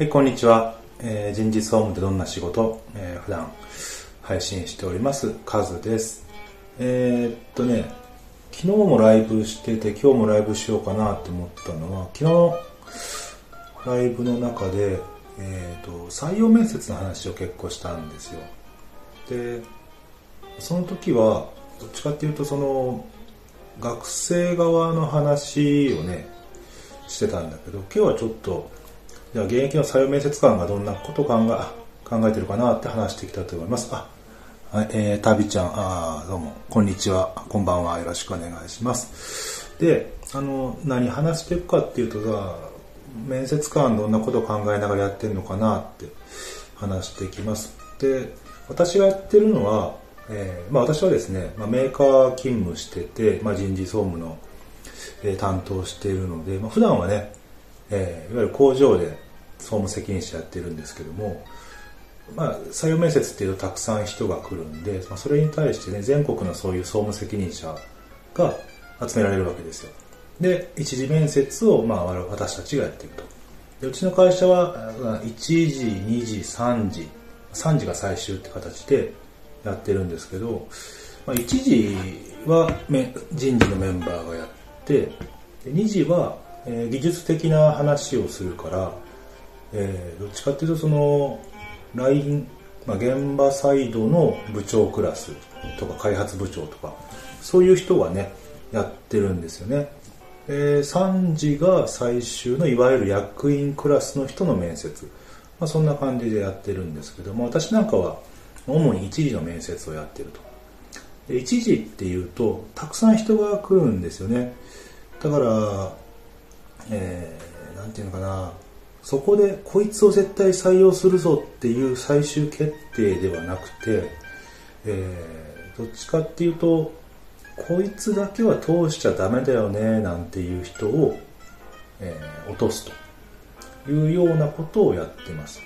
はい、こんにちは。えー、人事総務でどんな仕事、えー、普段配信しております、カズです。えー、っとね、昨日もライブしてて、今日もライブしようかなって思ったのは、昨日ライブの中で、えー、っと、採用面接の話を結構したんですよ。で、その時は、どっちかっていうと、その、学生側の話をね、してたんだけど、今日はちょっと、じゃ現役の採用面接官がどんなことを考え考えてるかなって話してきたと思います。あ、はい、えー、タビちゃん、あどうも、こんにちは、こんばんは、よろしくお願いします。で、あの、何話していくかっていうとさ、面接官どんなことを考えながらやってるのかなって話していきます。で、私がやってるのは、えー、まあ私はですね、まあ、メーカー勤務してて、まあ、人事総務の、えー、担当しているので、まあ、普段はね、えー、いわゆる工場で総務責任者やってるんですけども、まあ、採用面接っていうとたくさん人が来るんで、まあ、それに対してね、全国のそういう総務責任者が集められるわけですよ。で、一次面接を、まあ、私たちがやっていくと。でうちの会社は、1時、2時、3時、3時が最終って形でやってるんですけど、まあ、1時は人事のメンバーがやってで、2時はえー、技術的な話をするから、えー、どっちかっていうとその LINE、まあ、現場サイドの部長クラスとか開発部長とかそういう人がねやってるんですよね、え、3時が最終のいわゆる役員クラスの人の面接、まあ、そんな感じでやってるんですけども私なんかは主に1時の面接をやってると。で1時っていうとたくさん人が来るんですよね。だからえー、なんていうのかな、そこでこいつを絶対採用するぞっていう最終決定ではなくて、えー、どっちかっていうと、こいつだけは通しちゃダメだよねなんていう人を、えー、落とすというようなことをやってます。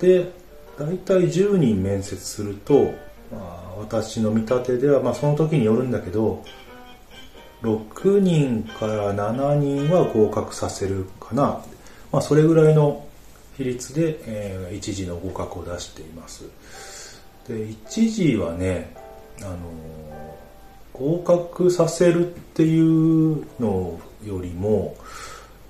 で、大体10人面接すると、まあ、私の見立てでは、まあ、その時によるんだけど、6人から7人は合格させるかな。まあ、それぐらいの比率で、えー、1次の合格を出しています。で、1次はね、あの、合格させるっていうのよりも、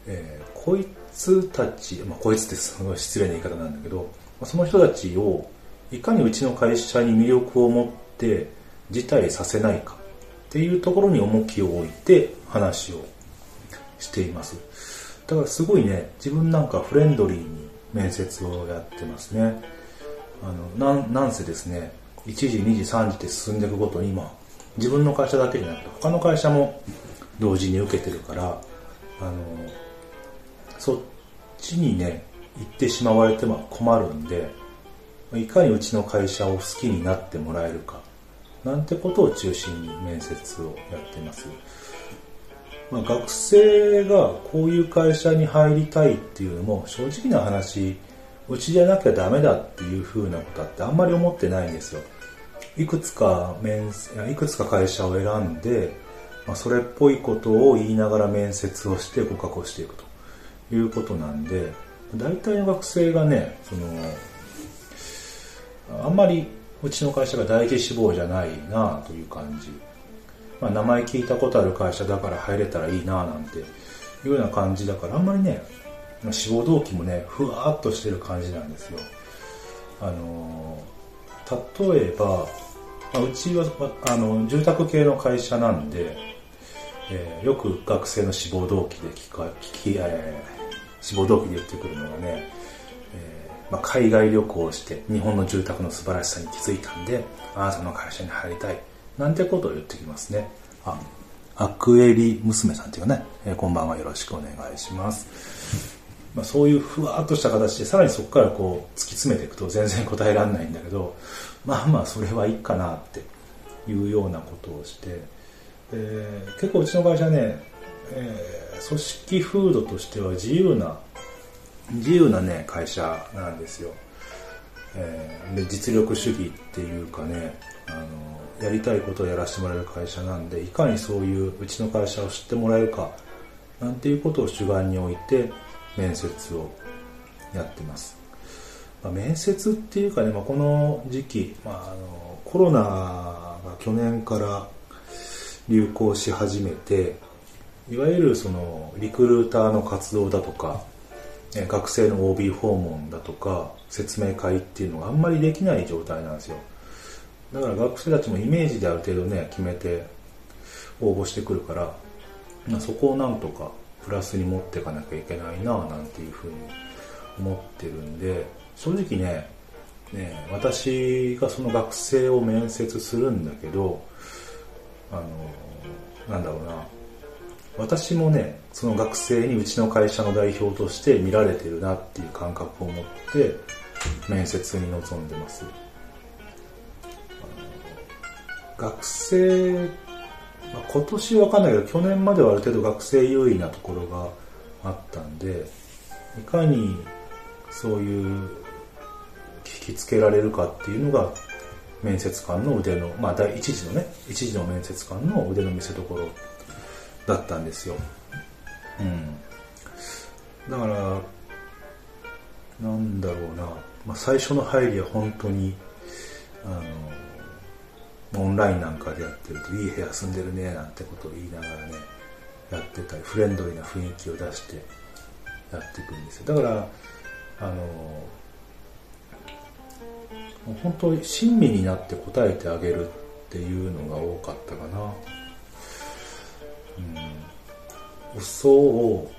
えー、こいつたち、まあ、こいつってすごい失礼な言い方なんだけど、その人たちをいかにうちの会社に魅力を持って辞退させないかっていうところに重きを置いて話をしています。だからすごいね、自分なんかフレンドリーに面接をやってますね。あの、なん、なんせですね、1時、2時、3時って進んでいくごとに今、自分の会社だけじゃなくて他の会社も同時に受けてるから、あの、そっちにね、行ってしまわれても困るんで、いかにうちの会社を好きになってもらえるかなんてことを中心に面接をやってます。まあ、学生がこういう会社に入りたいっていうのも正直な話、うちじゃなきゃダメだっていう風なことってあんまり思ってないんですよ。いくつか面、いくつか会社を選んで、まあ、それっぽいことを言いながら面接をして合格をしていくということなんで、大体の学生がね、その、あんまりうちの会社が第一志望じゃないなという感じ。まあ、名前聞いたことある会社だから入れたらいいななんていうような感じだから、あんまりね、志望動機もね、ふわっとしてる感じなんですよ。あの例えば、まあ、うちはあの住宅系の会社なんで、えー、よく学生の志望動機で聞か聞き、えー、志望動機で言ってくるのがね、まあ、海外旅行をして日本の住宅の素晴らしさに気づいたんであなたの会社に入りたいなんてことを言ってきますね。あアクエリ娘さんっていうかね、えー、こんばんはよろしくお願いします。まあ、そういうふわっとした形でさらにそこからこう突き詰めていくと全然答えられないんだけどまあまあそれはいいかなっていうようなことをして、えー、結構うちの会社ね、えー、組織風土としては自由な自由なね、会社なんですよ。えー、で実力主義っていうかね、あの、やりたいことをやらせてもらえる会社なんで、いかにそういううちの会社を知ってもらえるか、なんていうことを主眼に置いて面接をやってます。まあ、面接っていうかね、まあ、この時期、まあ、あのコロナが去年から流行し始めて、いわゆるそのリクルーターの活動だとか、学生の OB 訪問だとか、説明会っていうのがあんまりできない状態なんですよ。だから学生たちもイメージである程度ね、決めて応募してくるから、まあ、そこをなんとかプラスに持っていかなきゃいけないななんていうふうに思ってるんで、正直ね、ね私がその学生を面接するんだけど、あの、なんだろうな、私もね、その学生にうちの会社の代表として見られてるなっていう感覚を持って面接に臨んでます。学生、まあ、今年わかんないけど去年まではある程度学生優位なところがあったんでいかにそういう聞きつけられるかっていうのが面接官の腕のまあ第一次のね一次の面接官の腕の見せ所だったんですよ。うん。だからなんだろうな、まあ、最初の入りは本当にあのオンラインなんかでやってるといい部屋住んでるねなんてことを言いながらねやってたりフレンドリーな雰囲気を出してやっていくんですよ。だからあの本当に親身になって答えてあげるっていうのが多かったかな。うん。嘘を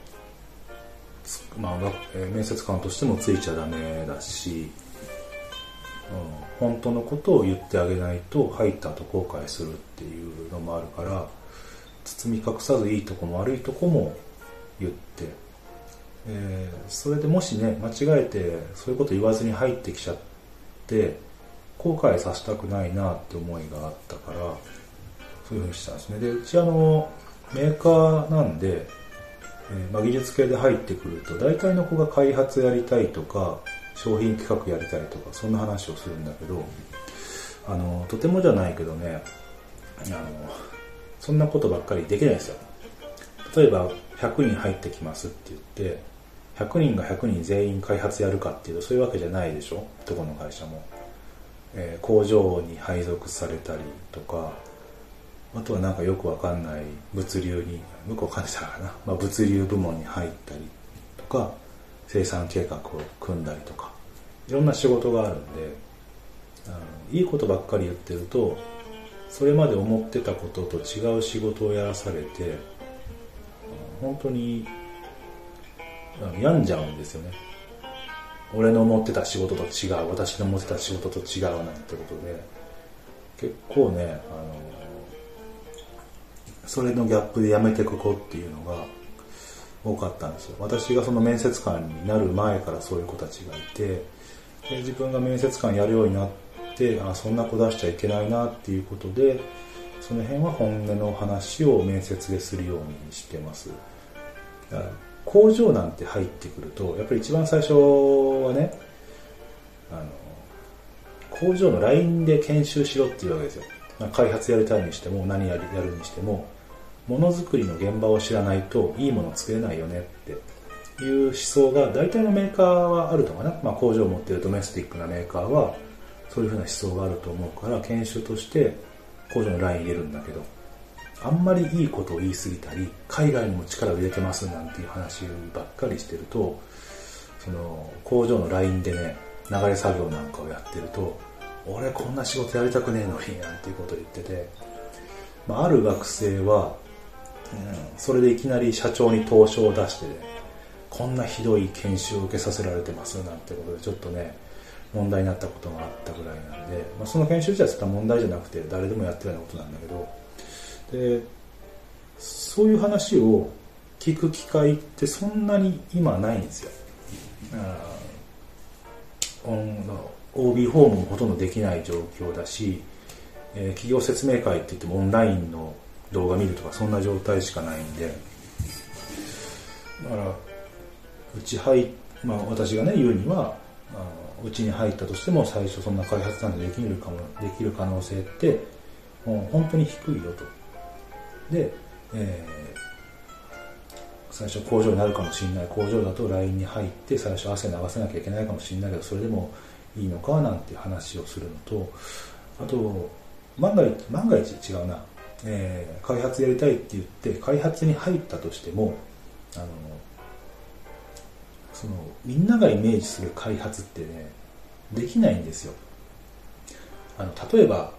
まあ、面接官としてもついちゃダメだし、うん、本当のことを言ってあげないと入った後後悔するっていうのもあるから包み隠さずいいとこも悪いとこも言って、えー、それでもしね間違えてそういうこと言わずに入ってきちゃって後悔させたくないなって思いがあったからそういうふうにしたんですね。でうちあのメーカーなんでえまあ、技術系で入ってくると大体の子が開発やりたいとか商品企画やりたいとかそんな話をするんだけどあのとてもじゃないけどねあのそんなことばっかりできないですよ。例えば100人入ってきますって言って100人が100人全員開発やるかっていうとそういうわけじゃないでしょどこの会社も、えー、工場に配属されたりとかあとはなんかよくわかんない物流に向こう感じたからな、まあ、物流部門に入ったりとか生産計画を組んだりとか。いろんな仕事があるんであのいいことばっかり言ってるとそれまで思ってたことと違う仕事をやらされて本当に病んじゃうんですよね。俺の思ってた仕事と違う私の思ってた仕事と違うなんてことで結構ねあのそれのギャップで辞めてく子っていうのが多かったんですよ。私がその面接官になる前からそういう子たちがいてで自分が面接官やるようになってあそんな子出しちゃいけないなっていうことでその辺は本音の話を面接でするようにしてます。工場なんて入ってくるとやっぱり一番最初はねあの工場の LINE で研修しろっていうわけですよ。開発やりたいにしても何やるにしても。ものづくりの現場を知らないといいもの作れないよねっていう思想が大体のメーカーはあるとかな、まあ、工場を持ってるドメスティックなメーカーはそういうふうな思想があると思うから研修として工場のライン入れるんだけどあんまりいいことを言い過ぎたり海外にも力を入れてますなんていう話ばっかりしてるとその工場のラインでね流れ作業なんかをやってると俺こんな仕事やりたくねえのになんていうことを言ってて、まあ、ある学生は、それでいきなり社長に投書を出して、ね、こんなひどい研修を受けさせられてますなんてことでちょっとね問題になったことがあったぐらいなんで、まあ、その研修自体は問題じゃなくて誰でもやってるようなことなんだけどでそういう話を聞く機会ってそんなに今ないんですよ。OB 訪問ほとんどできない状況だし、えー、企業説明会って言ってもオンラインの動画見るとかそんな状態しかないんで。だからうち入っまあ私がね言うにはうちに入ったとしても最初そんな開発なんてできるかもできる可能性ってもう本当に低いよと。で、えー、最初工場になるかもしれない。工場だと LINE に入って最初汗流せなきゃいけないかもしれないけどそれでもいいのかなんて話をするのとあと万が一万が一違うな、えー、開発やりたいって言って開発に入ったとしてもあのそのみんながイメージする開発ってねできないんですよ。あの例えば、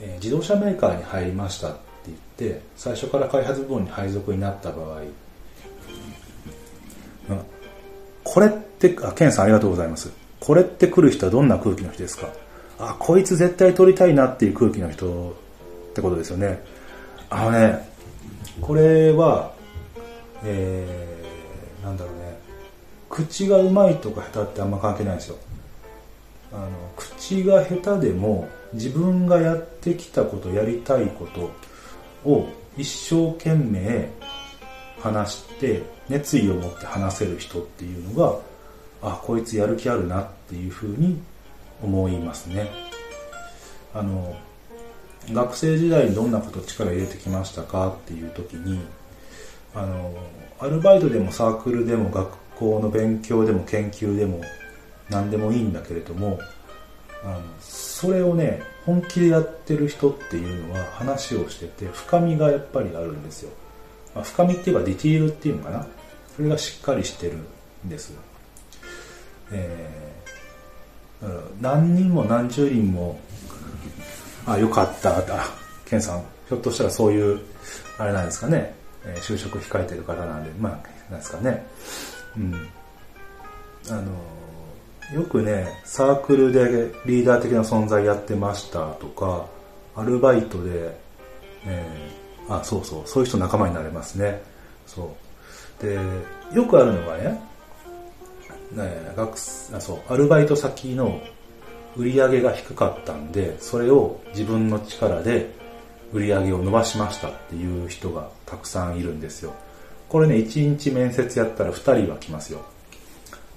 えー、自動車メーカーに入りましたって言って最初から開発部門に配属になった場合、うん、これってあケンさんありがとうございます。これって来る人はどんな空気の人ですか？あこいつ絶対取りたいなっていう空気の人ってことですよね。あのねこれはえー、なんだろうね。口がうまいとか下手ってあんま関係ないんですよ。あの口が下手でも自分がやってきたことやりたいことを一生懸命話して熱意を持って話せる人っていうのがあこいつやる気あるなっていうふうに思いますね。あの学生時代にどんなこと力入れてきましたかっていう時にあのアルバイトでもサークルでも学校の勉強でも研究でも何でもいいんだけれどもあのそれをね本気でやってる人っていうのは話をしてて深みがやっぱりあるんですよ、まあ、深みっていうかディティールっていうのかな。それがしっかりしてるんですえー、何人も何十人もあよかったあケンさんひょっとしたらそういうあれなんですかね、え、就職控えてる方なんでまあなんですかね。うん。あのよくねサークルでリーダー的な存在やってましたとかアルバイトで、えー、あそうそうそういう人仲間になれますね。そう。でよくあるのがねね学あそうアルバイト先の売り上げが低かったんでそれを自分の力で売り上げを伸ばしましたっていう人がたくさんいるんですよ。これね1日面接やったら2人は来ますよ。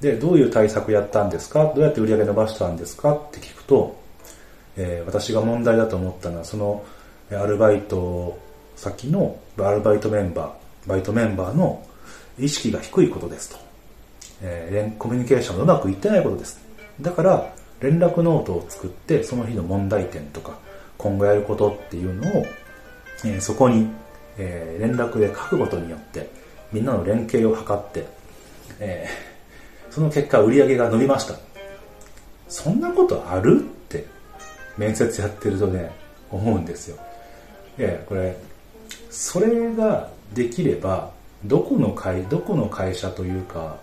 でどういう対策やったんですか？どうやって売り上げ伸ばしたんですか？って聞くと、えー、私が問題だと思ったのはそのアルバイト先のアルバイトメンバーバイトメンバーの意識が低いことですと、えー、コミュニケーションがうまくいってないことです。だから連絡ノートを作ってその日の問題点とか今後やることっていうのを、えー、そこに、えー、連絡で書くことによってみんなの連携を図って、えー、その結果売り上げが伸びました。そんなことある？って面接やってるとね思うんですよ。いやこれそれができればどこの会どこの会社というか、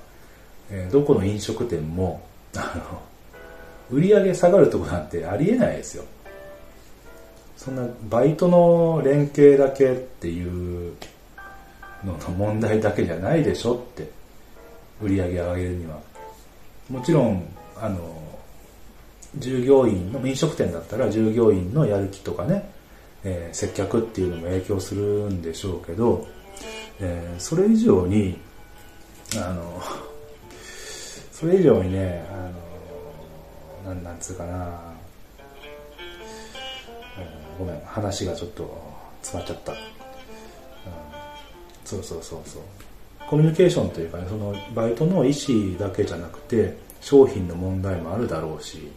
えー、どこの飲食店もあの売り上げ下がるとこなんてありえないですよ。そんなバイトの連携だけっていうのの問題だけじゃないでしょって売り上げ上げるには。もちろんあの従業員の飲食店だったら従業員のやる気とかね、えー、接客っていうのも影響するんでしょうけど、えー、それ以上にあのそれ以上にねあなんなんつうかな、うん、ごめん。話がちょっと詰まっちゃった、うん、そうそうそうそう。コミュニケーションというかねそのバイトの意思だけじゃなくて商品の問題もあるだろうし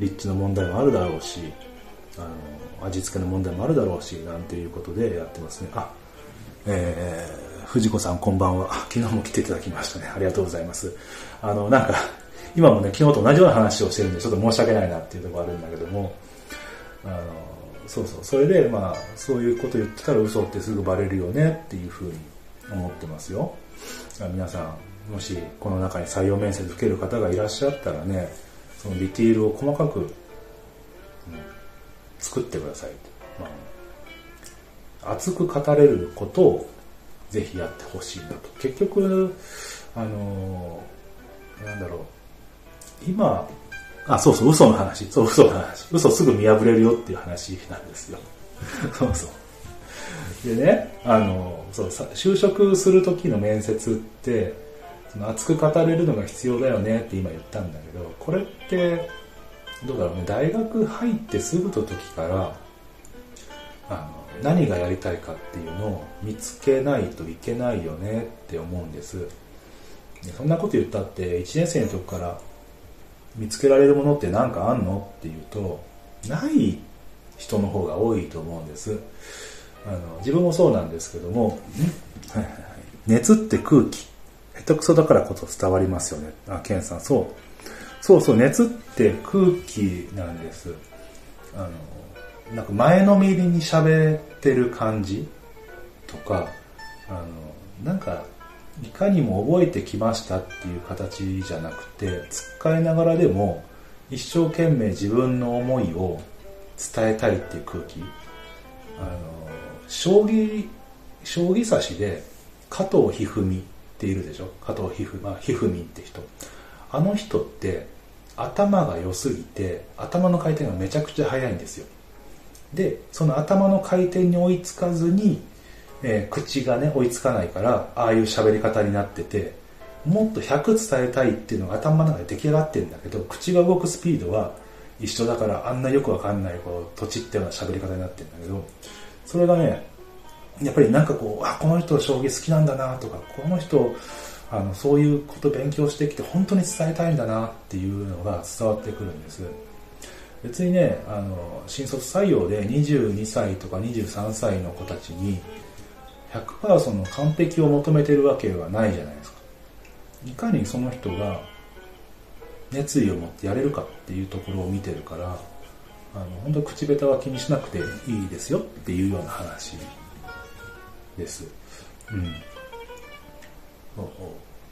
立地の問題もあるだろうしあの味付けの問題もあるだろうしなんていうことでやってますね。あえー、藤子さんこんばんは。昨日も来ていただきましたね。ありがとうございます。あのなんか今もね、昨日と同じような話をしてるんで、ちょっと申し訳ないなっていうところあるんだけども、あの、そうそう、それで、まあ、そういうこと言ってたら嘘ってすぐバレるよねっていうふうに思ってますよ。皆さん、もしこの中に採用面接受ける方がいらっしゃったらね、そのディティールを細かく、うん、作ってくださいまあ、熱く語れることをぜひやってほしいなと。結局、あの、なんだろう、今、あ、そうそう、嘘の話。そう、嘘の話。嘘すぐ見破れるよっていう話なんですよ。そうそう。でね、あの、そう、就職する時の面接って、その熱く語れるのが必要だよねって今言ったんだけど、これって、どうだろうね、大学入ってすぐの時から、あの、何がやりたいかっていうのを見つけないといけないよねって思うんですそんなこと言ったって1年生の時から見つけられるものって何かあんの？っていうとない人の方が多いと思うんです。あの自分もそうなんですけども、熱って空気。下手くそだからこそ伝わりますよね。あケンさんそう。そうそう熱って空気なんです。あのなんか前のめりに喋ってる感じとかあのなんかいかにも覚えてきましたっていう形じゃなくて使いながらでも一生懸命自分の思いを伝えたいっていう空気。あの将棋将棋指しで加藤一二三っているでしょ？加藤一二,、まあ、一二三って人。あの人って頭が良すぎて頭の回転がめちゃくちゃ速いんですよ。でその頭の回転に追いつかずに、えー、口がね追いつかないからああいう喋り方になっててもっと100伝えたいっていうのが頭の中で出来上がってるんだけど口が動くスピードは一緒だからあんなよくわかんないこう土地っていうような喋り方になってるんだけどそれがねやっぱりなんかこうあこの人将棋好きなんだなとかこの人あのそういうこと勉強してきて本当に伝えたいんだなっていうのが伝わってくるんです。別にねあの新卒採用で22歳とか23歳の子たちに100%その完璧を求めてるわけはないじゃないですか。いかにその人が熱意を持ってやれるかっていうところを見てるからあの本当口下手は気にしなくていいですよっていうような話です。うん。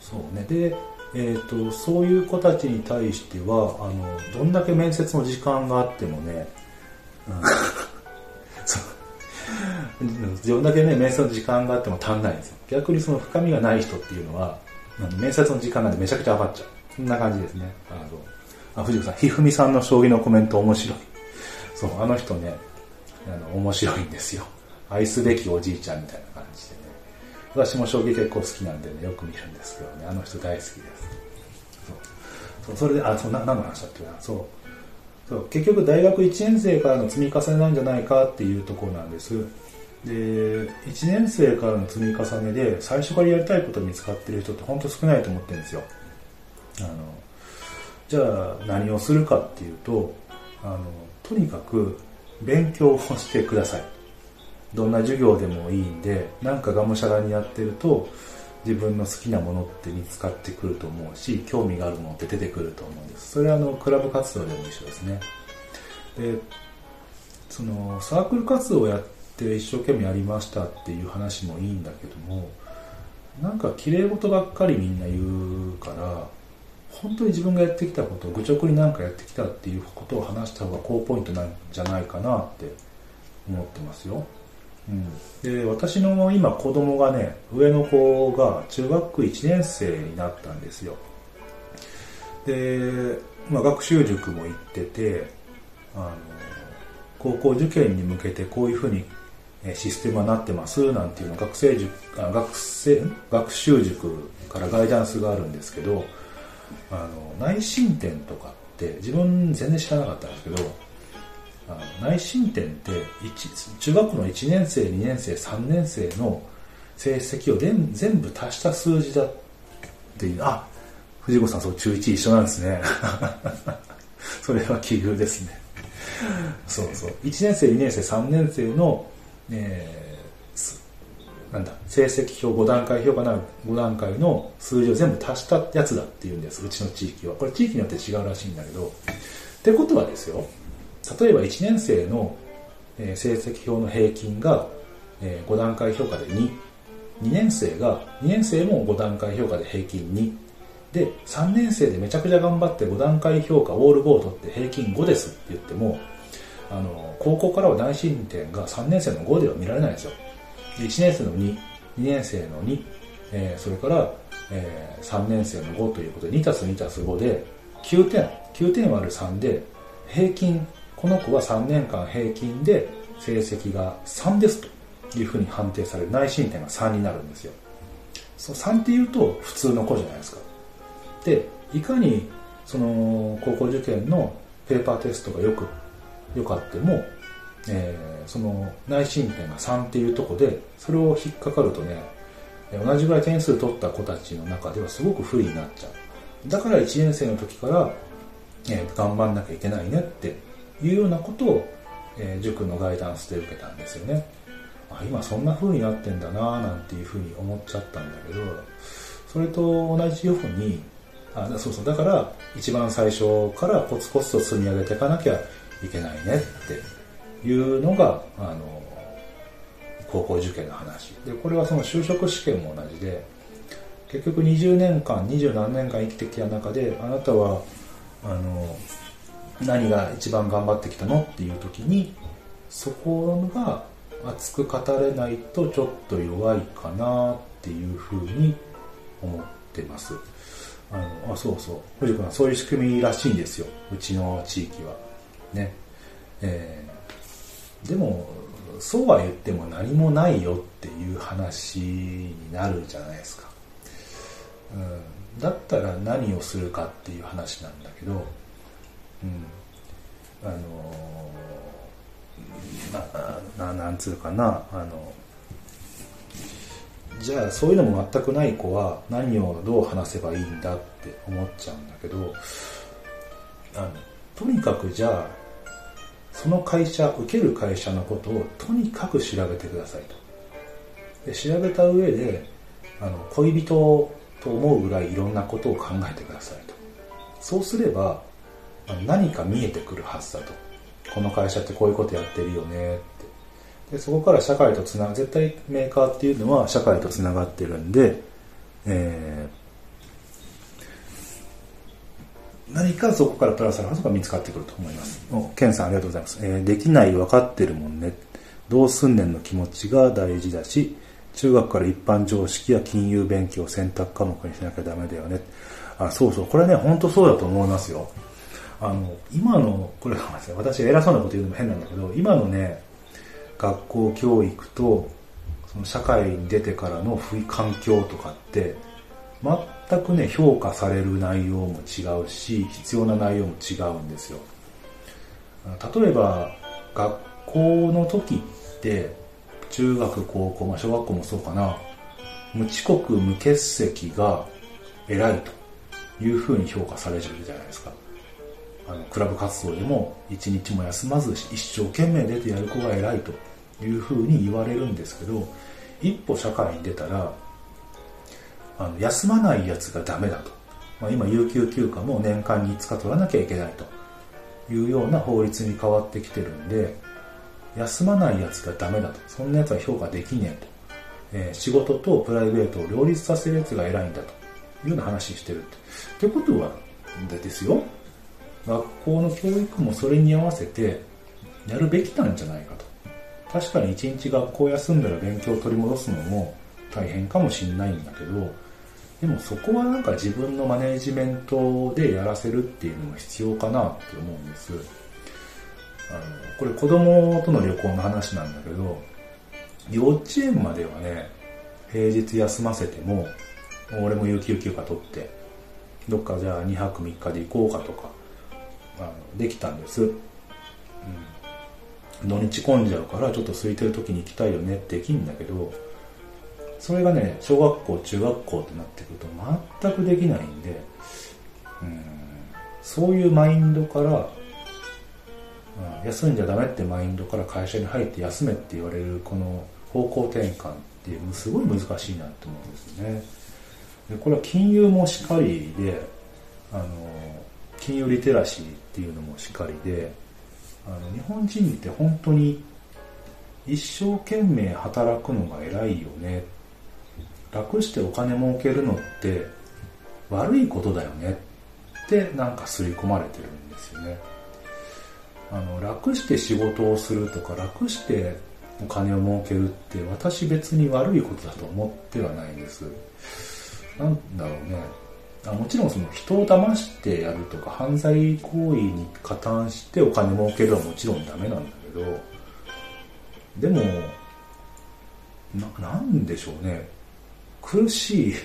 そうね。でえーと、そういう子たちに対してはあのどんだけ面接の時間があってもね、うん、どんだけね面接の時間があっても足んないんですよ逆にその深みがない人っていうのは面接の時間なんでめちゃくちゃ上がっちゃうそんな感じですねあのあ藤子さんひふみさんの将棋のコメント面白いそうあの人ねあの面白いんですよ愛すべきおじいちゃんみたいな感じでね私も将棋結構好きなんでね、よく見るんですけどね、あの人大好きです。そう。それで、あ、そう、な何の話だっけな。そう。そう、結局大学1年生からの積み重ねなんじゃないかっていうところなんです。で、1年生からの積み重ねで、最初からやりたいこと見つかってる人って本当少ないと思ってるんですよ。あの、じゃあ何をするかっていうと、あの、とにかく勉強をしてください。どんな授業でもいいんでなんかがむしゃらにやってると自分の好きなものって見つかってくると思うし興味があるものって出てくると思うんです。それはあのクラブ活動でも一緒ですね。でそのサークル活動をやって一生懸命やりましたっていう話もいいんだけどもなんか綺麗事ばっかりみんな言うから本当に自分がやってきたことを愚直になんかやってきたっていうことを話した方が高ポイントなんじゃないかなって思ってますよ、で私の今子供がね上の子が中学1年生になったんですよ。で、まあ、学習塾も行っててあの高校受験に向けてこういうふうにシステムはなってますなんていうの学生塾あ学生学習塾からガイダンスがあるんですけどあの内申点とかって自分全然知らなかったんですけどあの内申点って中学校の1年生2年生3年生の成績を全部足した数字だっていう。あ藤子さんそう中1一緒なんですね。それは奇遇ですね。そうそう。1年生2年生3年生の、えー、なんだ成績表5段階評価な5段階の数字を全部足したやつだっていうんです。うちの地域は。これ地域によって違うらしいんだけど。ってことはですよ。例えば1年生の成績表の平均が5段階評価で2。2年生が、2年生も5段階評価で平均2。で、3年生でめちゃくちゃ頑張って5段階評価オールボードって平均5ですって言っても、あの、高校からは内申点が3年生の5では見られないんですよ。で1年生の2、2年生の2、えー、それから、えー、3年生の5ということで2たす2たす5で9点、9点割る3で平均この子は3年間平均で成績が3ですというふうに判定される内申点が3になるんですよ。そう3っていうと普通の子じゃないですか。でいかにその高校受験のペーパーテストがよくよかってもえー、その内申点が3っていうとこでそれを引っかかるとね同じぐらい点数取った子たちの中ではすごく不利になっちゃう。だから1年生の時から、えー、頑張んなきゃいけないねっていうようなことを、えー、塾のガイダンスで受けたんですよね。あ今そんな風になってんだななんていう風に思っちゃったんだけどそれと同じようにあそうそうだから一番最初からコツコツと積み上げていかなきゃいけないねっていうのがあの高校受験の話。でこれはその就職試験も同じで結局20年間二十何年間生きてきた中であなたはあの何が一番頑張ってきたの？っていう時にそこが熱く語れないとちょっと弱いかなっていうふうに思ってます。あのあそうそう。藤君はそういう仕組みらしいんですよ。うちの地域は。ね。えー、でもそうは言っても何もないよっていう話になるじゃないですか、うん、だったら何をするかっていう話なんだけど、うん、あのなななんつうかなあのじゃあそういうのも全くない子は何をどう話せばいいんだって思っちゃうんだけどあのとにかくじゃあその会社受ける会社のことをとにかく調べてくださいと。で調べた上であの恋人と思うぐらいいろんなことを考えてくださいと。そうすれば何か見えてくるはずだとこの会社ってこういうことやってるよねってでそこから社会とつなが絶対メーカーっていうのは社会とつながってるんで、えー、何かそこからプラスアルファが見つかってくると思います。ケンさんありがとうございます。えー、できない分かってるもんね。どうすんねんの気持ちが大事だし、中学から一般常識や金融勉強を選択科目にしなきゃダメだよね。あ、そうそう。これね、本当そうだと思いますよ。あの、今の、これ私偉そうなこと言うのも変なんだけど、今のね、学校教育とその社会に出てからの環境とかって全くね評価される内容も違うし必要な内容も違うんですよ。例えば学校の時って中学高校、まあ、小学校もそうかな。無遅刻無欠席が偉いというふうに評価されるじゃないですか。あのクラブ活動でも一日も休まず一生懸命出てやる子が偉いというふうに言われるんですけど一歩社会に出たらあの休まないやつがダメだと、まあ、今有給休暇も年間に5日取らなきゃいけないと。いうような法律に変わってきてるんで休まないやつがダメだと。そんなやつは評価できねえと、えー、仕事とプライベートを両立させるやつが偉いんだと。いうような話してるって。ってことはですよ。学校の教育もそれに合わせてやるべきなんじゃないかと。確かに一日学校休んだら勉強を取り戻すのも大変かもしんないんだけどでもそこはなんか自分のマネジメントでやらせるっていうのも必要かなって思うんです。あのこれ子供との旅行の話なんだけど幼稚園まではね平日休ませても俺も有給休暇取ってどっかじゃあ2泊3日で行こうかとかあのできたんです、うん。土日混んじゃうからちょっと空いてる時に行きたいよねってできんだけどそれがね小学校中学校ってなってくると全くできないんでうん。そういうマインドから、休んじゃダメってマインドから会社に入って休めって言われるこの方向転換っていうのすごい難しいなって思うんですよね。でこれは金融もしかりであの金融リテラシーっていうのもしっかりであの日本人って本当に一生懸命働くのが偉いよね。楽してお金儲けるのって悪いことだよね。ってなんか刷り込まれてるんですよね。あの楽して仕事をするとか楽してお金を儲けるって私別に悪いことだと思ってはないんです。なんだろうね。もちろんその人を騙してやるとか犯罪行為に加担してお金儲けるはもちろんダメなんだけどでもななんでしょうね。苦しい。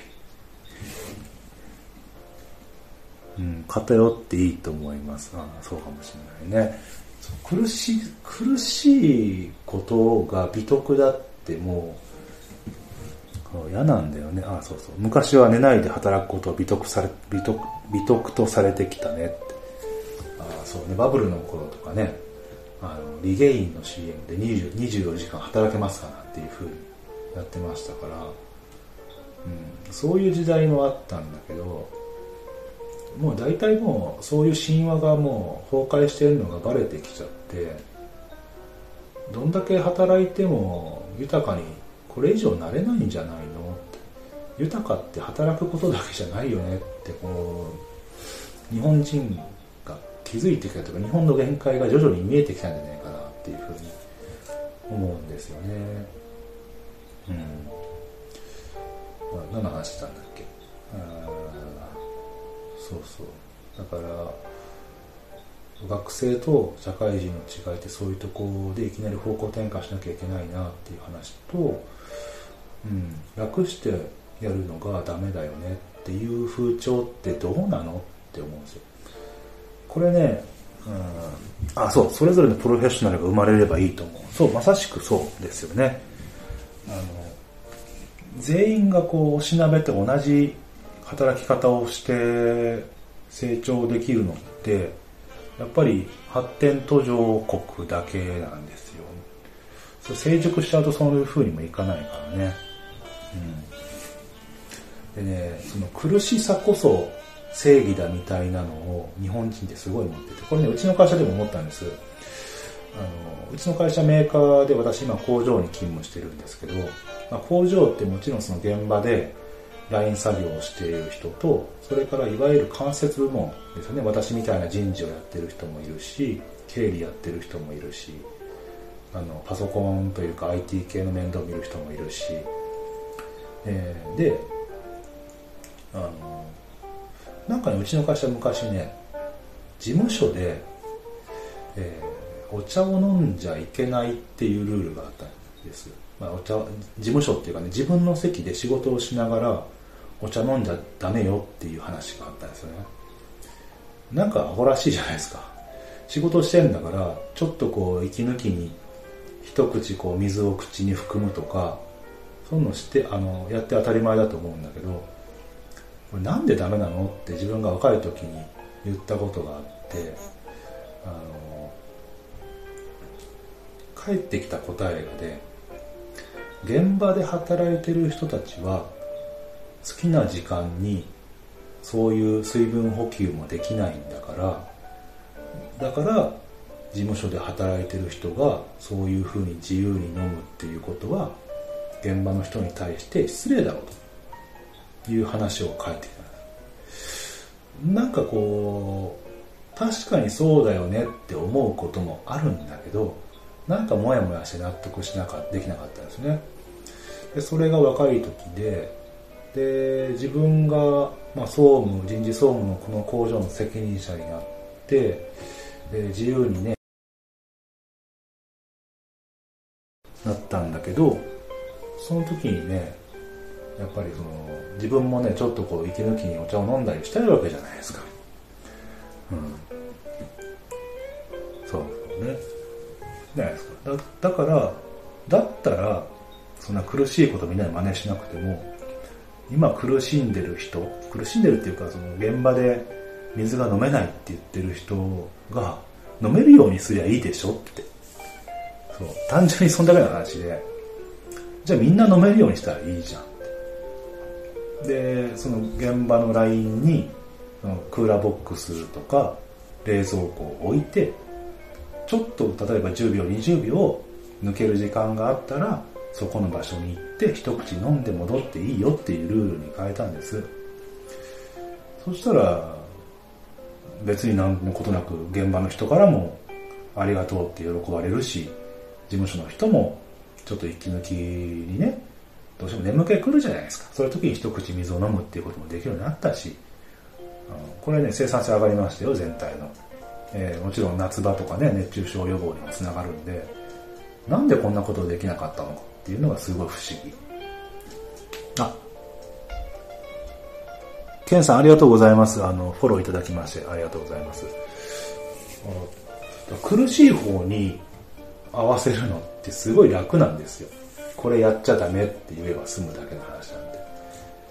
うん、偏っていいと思います。あそうかもしれないね。苦しい苦しいことが美徳だってもう嫌なんだよね。あそうそう。昔は寝ないで働くことを美徳され美徳美徳とされてきたねって。あそうね。バブルの頃とかね。あのリゲインの CM で20 24時間働けますかなっていうふうにやってましたから、うん、そういう時代もあったんだけどもう大体もうそういう神話がもう崩壊してるのがバレてきちゃってどんだけ働いても豊かにこれ以上なれないんじゃないの？豊かって働くことだけじゃないよねってこう日本人が気づいてきたというか日本の限界が徐々に見えてきたんじゃないかなっていうふうに思うんですよね。うん、何の話したんだっけ？そうそう。だから学生と社会人の違いってそういうとこでいきなり方向転換しなきゃいけないなっていう話と、うん、楽してやるのがダメだよねっていう風潮ってどうなのって思うんですよ。これね、うん、あそうそれぞれのプロフェッショナルが生まれればいいと思う。そうまさしくそうですよね。あの全員がこうおしなべて同じ働き方をして成長できるのってやっぱり発展途上国だけなんですよ。成熟しちゃうとそういう風にもいかないからね、うん、でねその苦しさこそ正義だみたいなのを日本人ってすごい持ってて。これねうちの会社でも思ったんです。あのうちの会社メーカーで私今工場に勤務してるんですけど、まあ、工場ってもちろんその現場でライン作業をしている人とそれからいわゆる間接部門ですね。私みたいな人事をやってる人もいるし経理やってる人もいるしあのパソコンというか IT 系の面倒を見る人もいるし、えー、であのなんかねうちの会社昔ね事務所で、えー、お茶を飲んじゃいけないっていうルールがあったんです、まあ、お茶事務所っていうかね自分の席で仕事をしながらお茶飲んじゃダメよっていう話があったんですよね。なんかアホらしいじゃないですか。仕事してんだからちょっとこう息抜きに一口こう水を口に含むとかそういうのしてあのやって当たり前だと思うんだけどこれなんでダメなのって自分が若い時に言ったことがあってあの帰ってきた答えがで現場で働いてる人たちは好きな時間にそういう水分補給もできないんだからだから事務所で働いてる人がそういうふうに自由に飲むっていうことは現場の人に対して失礼だろうという話を書いてきた。なんかこう確かにそうだよねって思うこともあるんだけどなんかモヤモヤして納得しなかできなかったんですね。でそれが若い時でで自分が、まあ、総務人事総務のこの工場の責任者になってで自由にねなったんだけどその時にねやっぱりその自分もねちょっとこう息抜きにお茶を飲んだりしたいわけじゃないですか。うん。そうね。じゃないですか。だだからだったらそんな苦しいことみんなに真似しなくても今苦しんでる人苦しんでるっていうかその現場で水が飲めないって言ってる人が飲めるようにすりゃいいでしょって。そう。単純にそんだけの話で。じゃあみんな飲めるようにしたらいいじゃんでその現場のラインにそのクーラーボックスとか冷蔵庫を置いてちょっと例えば10秒20秒抜ける時間があったらそこの場所に行って一口飲んで戻っていいよっていうルールに変えたんです。そしたら別に何のことなく現場の人からもありがとうって喜ばれるし事務所の人もちょっと息抜きにねどうしても眠気来るじゃないですか。そういう時に一口水を飲むっていうこともできるようになったしこれね生産性上がりましたよ全体の、えー、もちろん夏場とかね熱中症予防にもつながるんでなんでこんなことできなかったのか。っていうのがすごい不思議あケンさんありがとうございますあのフォローいただきましてありがとうございます苦しい方に合わせるのってすごい楽なんですよ。これやっちゃダメって言えば済むだけの話なんで。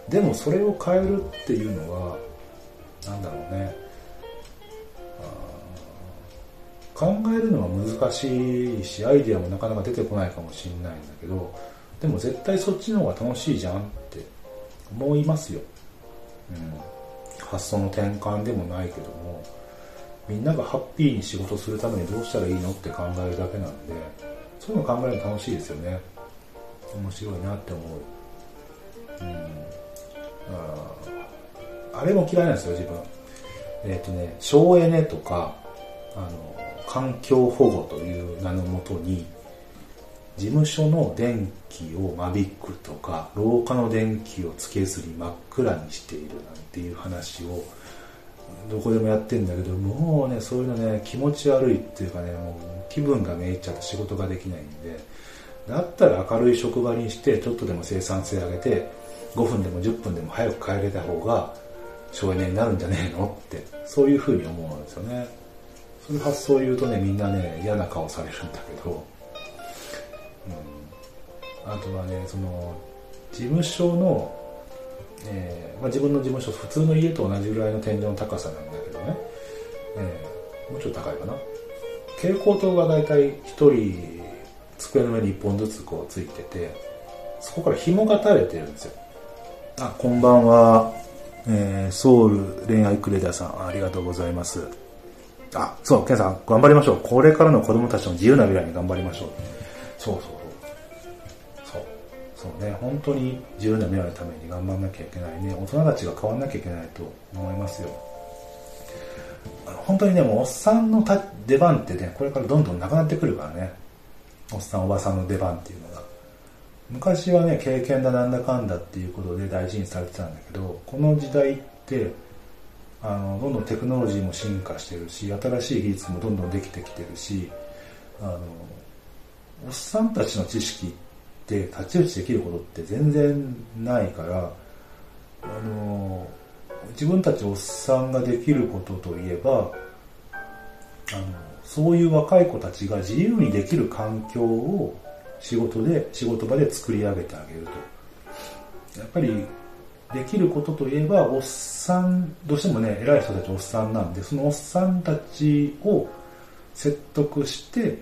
でもそれを変えるっていうのは、なんだろうね。考えるのは難しいし、アイディアもなかなか出てこないかもしれないんだけど、でも絶対そっちの方が楽しいじゃんって思いますよ。うん。発想の転換でもないけども、みんながハッピーに仕事するためにどうしたらいいのって考えるだけなんで、そういうの考えるの楽しいですよね。面白いなって思う。うん。あれも嫌いなんですよ、自分。えっ、ー、とね、省エネとか、あの、環境保護という名のもとに、事務所の電気を間引くとか、廊下の電気をつけずに真っ暗にしているなんていう話を、どこでもやってんだけど、もうね、そういうのね、気持ち悪いっていうかね、もう気分がめいっちゃって仕事ができないんで、だったら明るい職場にして、ちょっとでも生産性上げて、5分でも10分でも早く帰れた方が、省エネになるんじゃねえのって、そういうふうに思うんですよね。そういう発想を言うとね、みんなね、嫌な顔されるんだけど、うん、あとはね、その、事務所の、えーまあ、自分の事務所、普通の家と同じぐらいの天井の高さなんだけどね、えー、もうちょっと高いかな。蛍光灯がだいたい1人、机の上に1本ずつこうついてて、そこから紐が垂れてるんですよ。あ、こんばんは。えー、ソウル恋愛クレーダーさん、ありがとうございます。あ、そう、ケンさん、頑張りましょう。これからの子供たちの自由な未来に頑張りましょう。そうそうそう。そう。そうね、本当に自由な未来のために頑張らなきゃいけないね。大人たちが変わんなきゃいけないと思いますよ。本当にね、もうおっさんの出番ってね、これからどんどんなくなってくるからね。おっさんおばさんの出番っていうのが。昔はね、経験だなんだかんだっていうことで大事にされてたんだけど、この時代って、あの、どんどんテクノロジーも進化してるし、新しい技術もどんどんできてきてるし、あの、おっさんたちの知識って太刀打ちできることって全然ないから、あの、自分たちおっさんができることといえば、あの、そういう若い子たちが自由にできる環境を仕事で、仕事場で作り上げてあげると。やっぱり、できることといえば、おっさん、どうしてもね、偉い人たちおっさんなんで、そのおっさんたちを説得して、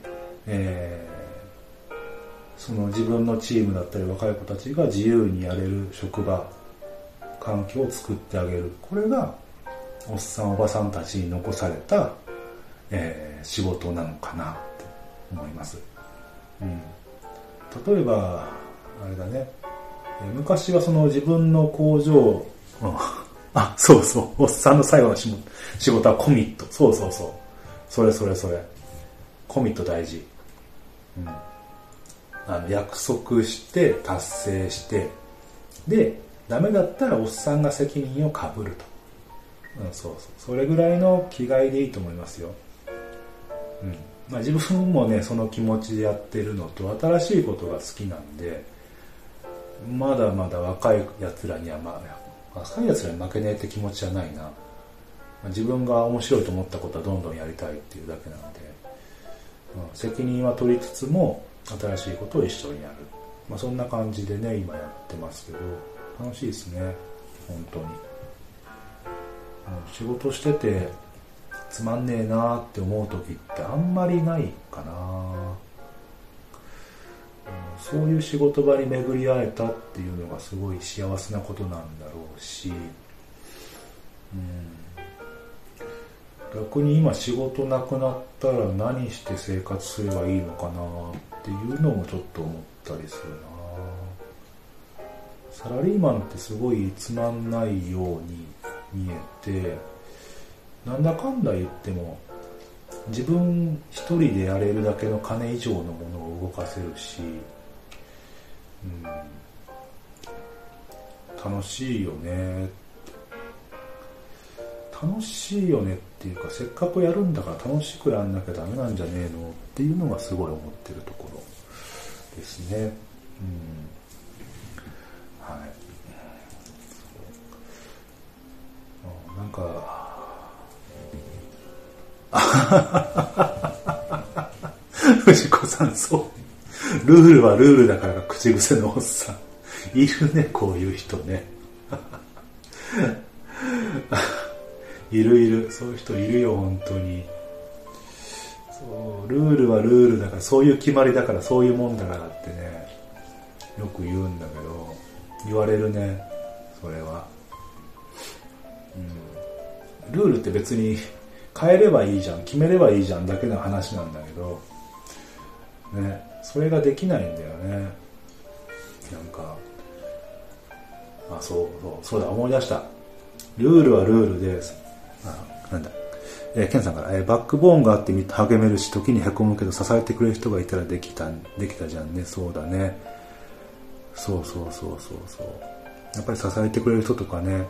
えー、その自分のチームだったり若い子たちが自由にやれる職場、環境を作ってあげる。これが、おっさんおばさんたちに残された、えー、仕事なのかなって思います。うん。例えば、あれだね、昔はその自分の工場、あ、そうそう、おっさんの最後の仕事はコミット。そうそうそう。それそれそれ。コミット大事。うん。あの、約束して達成して、で、ダメだったらおっさんが責任をかぶると。うん、そうそう。それぐらいの気概でいいと思いますよ。うん。まあ、自分もねその気持ちでやってるのと新しいことが好きなんでまだまだ若いやつらには、まあ、若いやつらに負けねえって気持ちじゃないな、自分が面白いと思ったことはどんどんやりたいっていうだけなので、まあ、責任は取りつつも新しいことを一緒にやる、まあ、そんな感じでね今やってますけど。楽しいですね本当に、仕事しててつまんねえなって思う時ってあんまりないかな、そういう仕事場に巡り会えたっていうのがすごい幸せなことなんだろうし、うん、逆に今仕事なくなったら何して生活すればいいのかなっていうのもちょっと思ったりするな。サラリーマンってすごいつまんないように見えてなんだかんだ言っても自分一人でやれるだけの金以上のものを動かせるし、うん、楽しいよね楽しいよねっていうかせっかくやるんだから楽しくやんなきゃダメなんじゃねえのっていうのがすごい思ってるところですね。うんはい、なんか 藤子さん、そう。ルールはルールだから口癖のおっさん。いるね、こういう人ね。いるいる。そういう人いるよ、本当に。そう、ルールはルールだから、そういう決まりだから、そういうもんだからってね、よく言うんだけど、言われるね、それは。うん。ルールって別に変えればいいじゃん、決めればいいじゃんだけの話なんだけど、ね、それができないんだよね。なんか、あ、そう、そう、そうだ、思い出した。ルールはルールで。あ、なんだ。えー、ケンさんから、えー、バックボーンがあって励めるし、時に凹むけど支えてくれる人がいたらできた、できたじゃんね。そうだね。そうそうそうそうそう。やっぱり支えてくれる人とかね、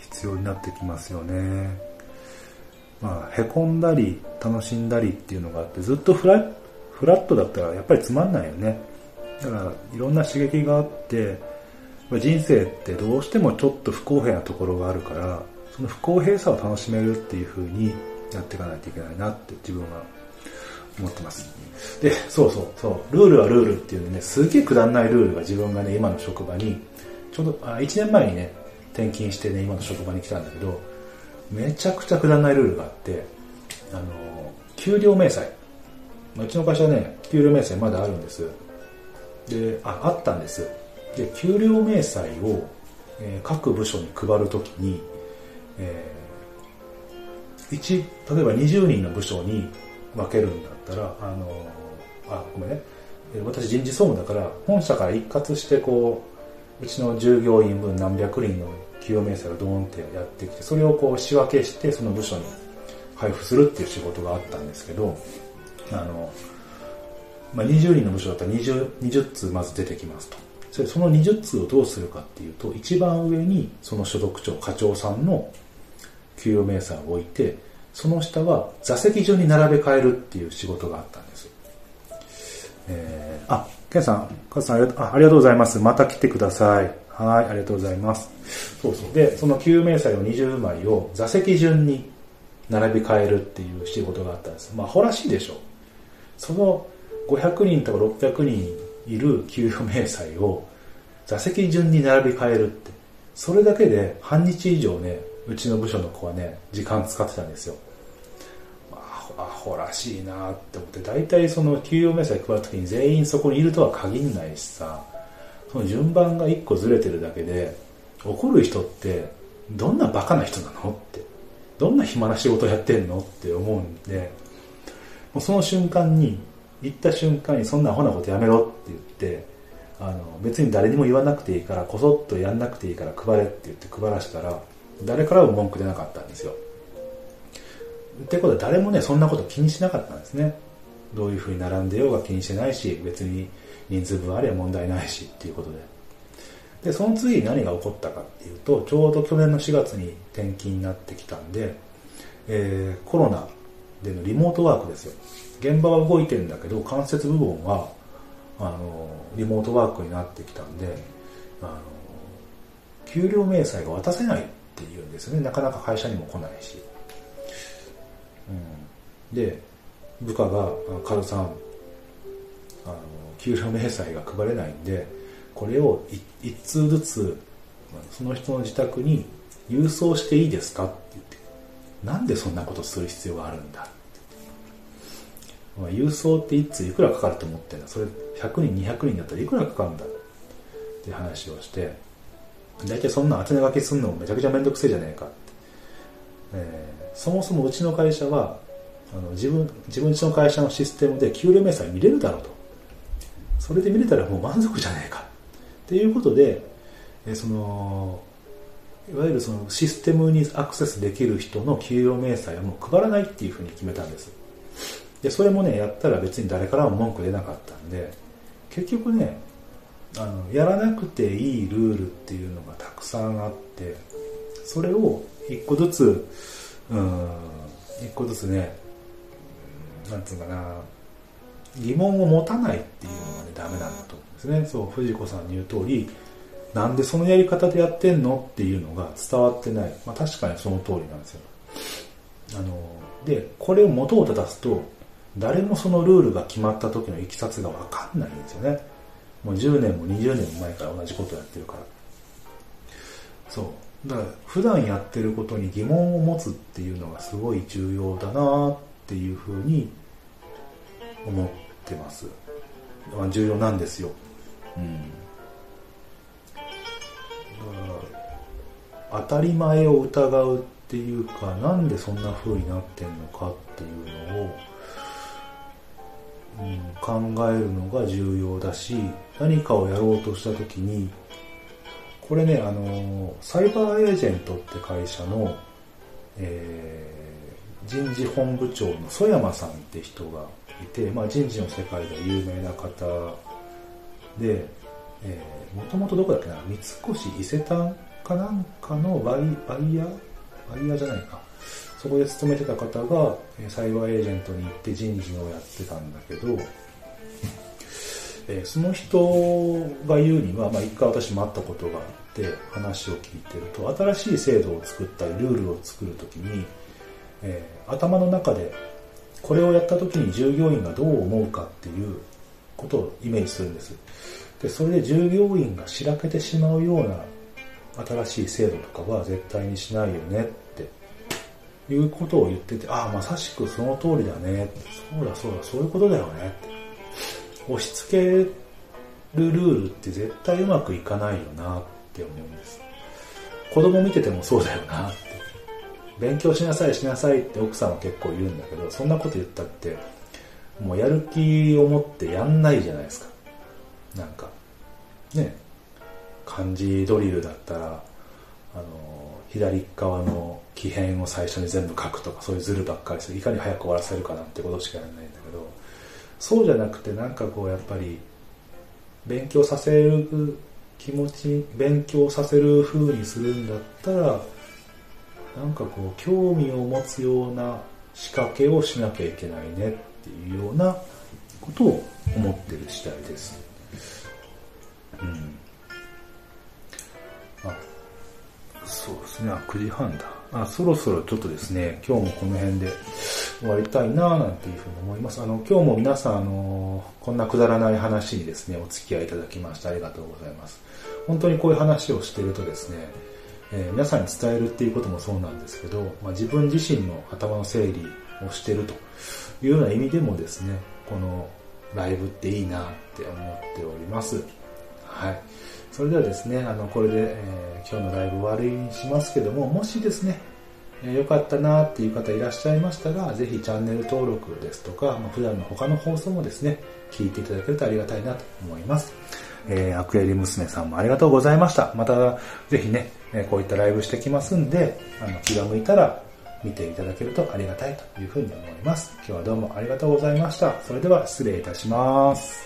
必要になってきますよね。まあ、凹んだり、楽しんだりっていうのがあって、ずっとフラフラットだったらやっぱりつまんないよね。だから、いろんな刺激があって、人生ってどうしてもちょっと不公平なところがあるから、その不公平さを楽しめるっていう風にやっていかないといけないなって自分は思ってます。で、そうそうそう、ルールはルールっていうね、すげえくだんないルールが自分がね、今の職場に、ちょうどあ1年前にね、転勤してね、今の職場に来たんだけど、めちゃくちゃくだんないルールがあって、あの、給料明細。まあうちの会社ね、給料明細まだあるんです。で、あ、あったんです。で、給料明細を、えー、各部署に配るときに、えー、1、例えば20人の部署に分けるんだったら、あのあ、ごめんね。私人事総務だから、本社から一括してこう、うちの従業員分何百人の給与明細がドーンってやってきて、それをこう仕分けしてその部署に配布するっていう仕事があったんですけど、あの、まあ、20人の部署だったら 20, 20通まず出てきますと。それその20通をどうするかっていうと、一番上にその所属長、課長さんの給与明細を置いて、その下は座席順に並べ替えるっていう仕事があったんです。えー、あ、ケンさん、カズさんありありがとうございます。また来てください。はい、ありがとうございます。そうそう。で、その給与明細を20枚を座席順に並び替えるっていう仕事があったんです。まあ、ほらしいでしょう。その500人とか600人いる給与明細を座席順に並び替えるって、それだけで半日以上ね、うちの部署の子はね、時間使ってたんですよ。アホらしいなって思って、大体その給与明細配るときに全員そこにいるとは限んないしさ、その順番が一個ずれてるだけで、怒る人ってどんなバカな人なのって、どんな暇な仕事やってんのって思うんで、うその瞬間に行った瞬間にそんなアホなことやめろって言って、あの、別に誰にも言わなくていいから、こそっとやんなくていいから配れって言って配らせたら、誰からも文句出なかったんですよ。ってことは誰もね、そんなこと気にしなかったんですね。どういうふうに並んでようが気にしてないし、別に人数分あれば問題ないしっていうことで。で、その次何が起こったかっていうと、ちょうど去年の4月に転勤になってきたんで、えー、コロナでリモートワークですよ。現場は動いてるんだけど関節部分はあのリモートワークになってきたんであの給料明細が渡せないっていうんですよねなかなか会社にも来ないし、うん、で部下が「カズさんあの給料明細が配れないんでこれを一通ずつその人の自宅に郵送していいですか?」なんでそんなことする必要があるんだ、郵送って1通いくらかかると思ってんだそれ100人200人だったらいくらかかるんだ？って話をして大体そんな宛名書きすんのもめちゃくちゃめんどくせえじゃねえかって、えー、そもそもうちの会社はあの自分自分ちの会社のシステムで給料明細見れるだろうと。それで見れたらもう満足じゃねえか。っていうことで、えー、そのいわゆるそのシステムにアクセスできる人の給与明細はもう配らないっていうふうに決めたんです。でそれもねやったら別に誰からも文句出なかったんで結局ねあのやらなくていいルールっていうのがたくさんあってそれを一個ずつうん一個ずつねなんつうかな疑問を持たないっていうのがねダメなんだと思うんですね。そう藤子さんに言う通りなんでそのやり方でやってんのっていうのが伝わってない、まあ、確かにその通りなんですよあのでこれを元を正すと誰もそのルールが決まった時のいきさつがわかんないんですよね。もう10年も20年も前から同じことやってるから。そう。だから普段やってることに疑問を持つっていうのがすごい重要だなっていうふうに思ってます。重要なんですよ。うん。当たり前を疑うっていうかなんでそんな風になってんのかっていうのを、うん、考えるのが重要だし何かをやろうとした時にこれねあのサイバーエージェントって会社の、えー、人事本部長の曽山さんって人がいて、まあ、人事の世界で有名な方で、えー、もともとどこだっけな？三越伊勢丹かなんかのバイバイヤー？バイヤーじゃないか。そこで勤めてた方が、サイバーエージェントに行って人事をやってたんだけど、えその人が言うには、まあ、一回私も会ったことがあって話を聞いてると新しい制度を作ったりルールを作るときに、えー、頭の中でこれをやった時に従業員がどう思うかっていうことをイメージするんです。でそれで従業員がしらけてしまうような新しい制度とかは絶対にしないよねっていうことを言ってて、ああ、まさしくその通りだね。そうだそうだ、そういうことだよねって。押し付けるルールって絶対うまくいかないよなって思うんです。子供見ててもそうだよなって。勉強しなさいしなさいって奥さんは結構言うんだけど、そんなこと言ったって、もうやる気を持ってやんないじゃないですか。なんか、ね。漢字ドリルだったらあの左側の木片を最初に全部書くとかそういうズルばっかりするいかに早く終わらせるかなんてことしかやらないんだけどそうじゃなくてなんかこうやっぱり勉強させる気持ち勉強させる風にするんだったらなんかこう興味を持つような仕掛けをしなきゃいけないねっていうようなことを思ってる次第です。うんそうですね、あ、9時半だ。あ、そろそろちょっとですね、今日もこの辺で終わりたいなぁなんていうふうに思います。あの、今日も皆さん、あの、こんなくだらない話にですね、お付き合いいただきましてありがとうございます。本当にこういう話をしてるとですね、えー、皆さんに伝えるっていうこともそうなんですけど、まあ、自分自身の頭の整理をしてるというような意味でもですね、このライブっていいなって思っております。はい。それではですね、あの、これで、えー、今日のライブ終わりにしますけども、もしですね、えー、よかったなっていう方いらっしゃいましたら、ぜひチャンネル登録ですとか、まあ、普段の他の放送もですね、聞いていただけるとありがたいなと思います。えー、アクエリ娘さんもありがとうございました。また、ぜひね、えこういったライブしてきますんで、あの、気が向いたら見ていただけるとありがたいというふうに思います。今日はどうもありがとうございました。それでは失礼いたします。